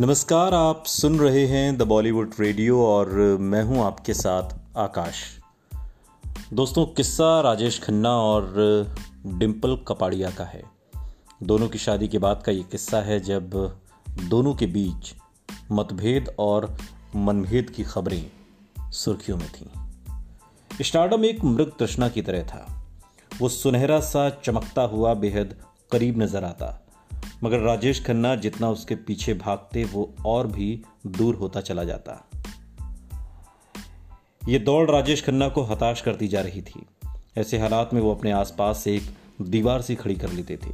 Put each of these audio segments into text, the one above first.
नमस्कार, आप सुन रहे हैं द बॉलीवुड रेडियो और मैं हूँ आपके साथ आकाश। दोस्तों, किस्सा राजेश खन्ना और डिम्पल कपाड़िया का है। दोनों की शादी के बाद का ये किस्सा है जब दोनों के बीच मतभेद और मनभेद की खबरें सुर्खियों में थीं। स्टार्डम एक मृग तृष्णा की तरह था। वो सुनहरा सा चमकता हुआ बेहद करीब नज़र आता। मगर राजेश खन्ना जितना उसके पीछे भागते, वो और भी दूर होता चला जाता। ये दौड़ राजेश खन्ना को हताश करती जा रही थी। ऐसे हालात में वो अपने आसपास से एक दीवार सी खड़ी कर लेते थे।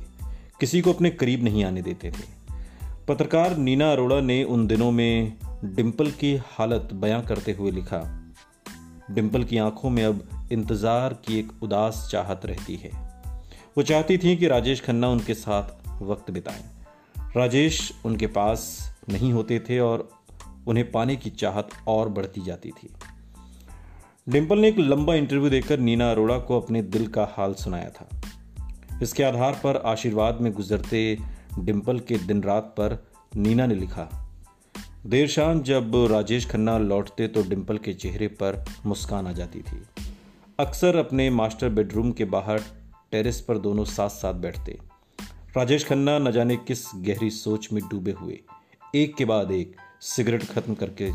किसी को अपने करीब नहीं आने देते थे। पत्रकार नीना अरोड़ा ने उन दिनों में डिम्पल की हालत बयां करते हुए लिखा डिम्पल की आँखों में अब इंतज़ार की एक उदास चाहत रहती है। वो चाहती थी कि राजेश खन्ना उनके साथ वक्त बिताएँ। राजेश उनके पास नहीं होते थे और उन्हें पाने की चाहत और बढ़ती जाती थी। डिम्पल ने एक लंबा इंटरव्यू देकर नीना अरोड़ा को अपने दिल का हाल सुनाया था। इसके आधार पर आशीर्वाद में गुजरते डिम्पल के दिन रात पर नीना ने लिखा, देर शाम जब राजेश खन्ना लौटते तो डिम्पल के चेहरे पर मुस्कान आ जाती थी। अक्सर अपने मास्टर बेडरूम के बाहर टेरेस पर दोनों साथ साथ बैठते। राजेश खन्ना न जाने किस गहरी सोच में डूबे हुए। एक के बाद एक, सिगरेट खत्म करके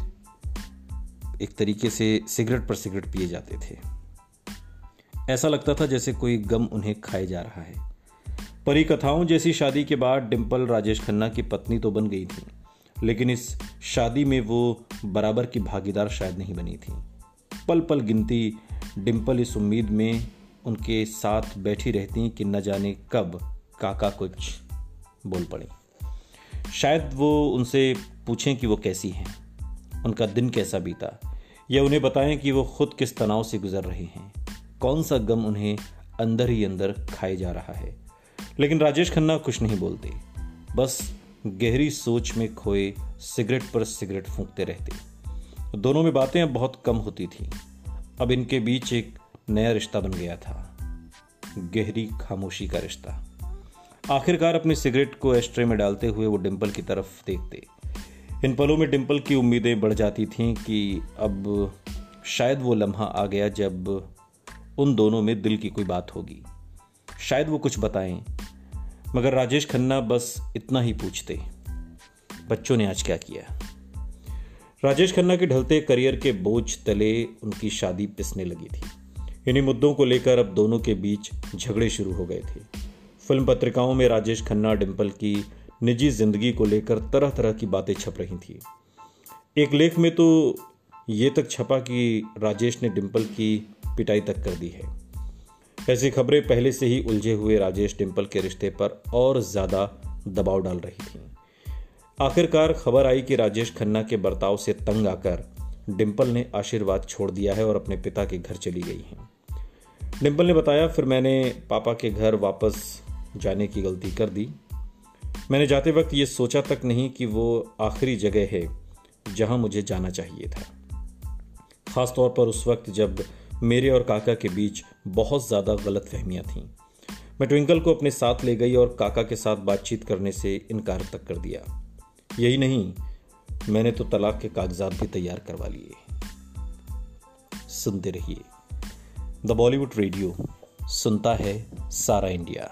एक तरीके से सिगरेट पर सिगरेट पिए जाते थे। ऐसा लगता था जैसे कोई गम उन्हें खाए जा रहा है। परी कथाओं जैसी शादी के बाद डिम्पल राजेश खन्ना की पत्नी तो बन गई थी, लेकिन इस शादी में वो बराबर की भागीदार शायद नहीं बनी थी। पल पल गिनती डिम्पल इस उम्मीद में उनके साथ बैठी रहती कि न जाने कब काका कुछ बोल पड़े। शायद वो उनसे पूछें कि वो कैसी हैं, उनका दिन कैसा बीता, या उन्हें बताएँ कि वो खुद किस तनाव से गुजर रहे हैं, कौन सा गम उन्हें अंदर ही अंदर खाए जा रहा है। लेकिन राजेश खन्ना कुछ नहीं बोलते, बस गहरी सोच में खोए सिगरेट पर सिगरेट फूंकते रहते। दोनों में बातें अब बहुत कम होती थी। अब इनके बीच एक नया रिश्ता बन गया था, गहरी खामोशी का रिश्ता। आखिरकार अपनी सिगरेट को एस्ट्रे में डालते हुए वो डिम्पल की तरफ़ देखते। इन पलों में डिम्पल की उम्मीदें बढ़ जाती थीं कि अब शायद वो लम्हा आ गया जब उन दोनों में दिल की कोई बात होगी। शायद वो कुछ बताएँ, मगर राजेश खन्ना बस इतना ही पूछते, बच्चों ने आज क्या किया? राजेश खन्ना के ढलते करियर के बोझ तले उनकी शादी पिसने लगी थी। इन्हीं मुद्दों को लेकर अब दोनों के बीच झगड़े शुरू हो गए थे। फ़िल्म पत्रिकाओं में राजेश खन्ना डिम्पल की निजी ज़िंदगी को लेकर तरह तरह की बातें छप रही थी। एक लेख में तो ये तक छपा कि राजेश ने डिम्पल की पिटाई तक कर दी है। ऐसी खबरें पहले से ही उलझे हुए राजेश डिम्पल के रिश्ते पर और ज़्यादा दबाव डाल रही थी। आखिरकार खबर आई कि राजेश खन्ना के बर्ताव से तंग आकर डिम्पल ने आशीर्वाद छोड़ दिया है और अपने पिता के घर चली गई हैं। डिम्पल ने बताया, फिर मैंने पापा के घर वापस जाने की गलती कर दी। मैंने जाते वक्त ये सोचा तक नहीं कि वो आखिरी जगह है जहाँ मुझे जाना चाहिए था। ख़ास तौर पर उस वक्त जब मेरे और काका के बीच बहुत ज़्यादा गलत फहमियाँ थीं। मैं ट्विंकल को अपने साथ ले गई और काका के साथ बातचीत करने से इनकार तक कर दिया। यही नहीं, मैंने तो तलाक के कागजात भी तैयार करवा लिए। सुनते रहिए। द बॉलीवुड रेडियो, सुनता है सारा इंडिया।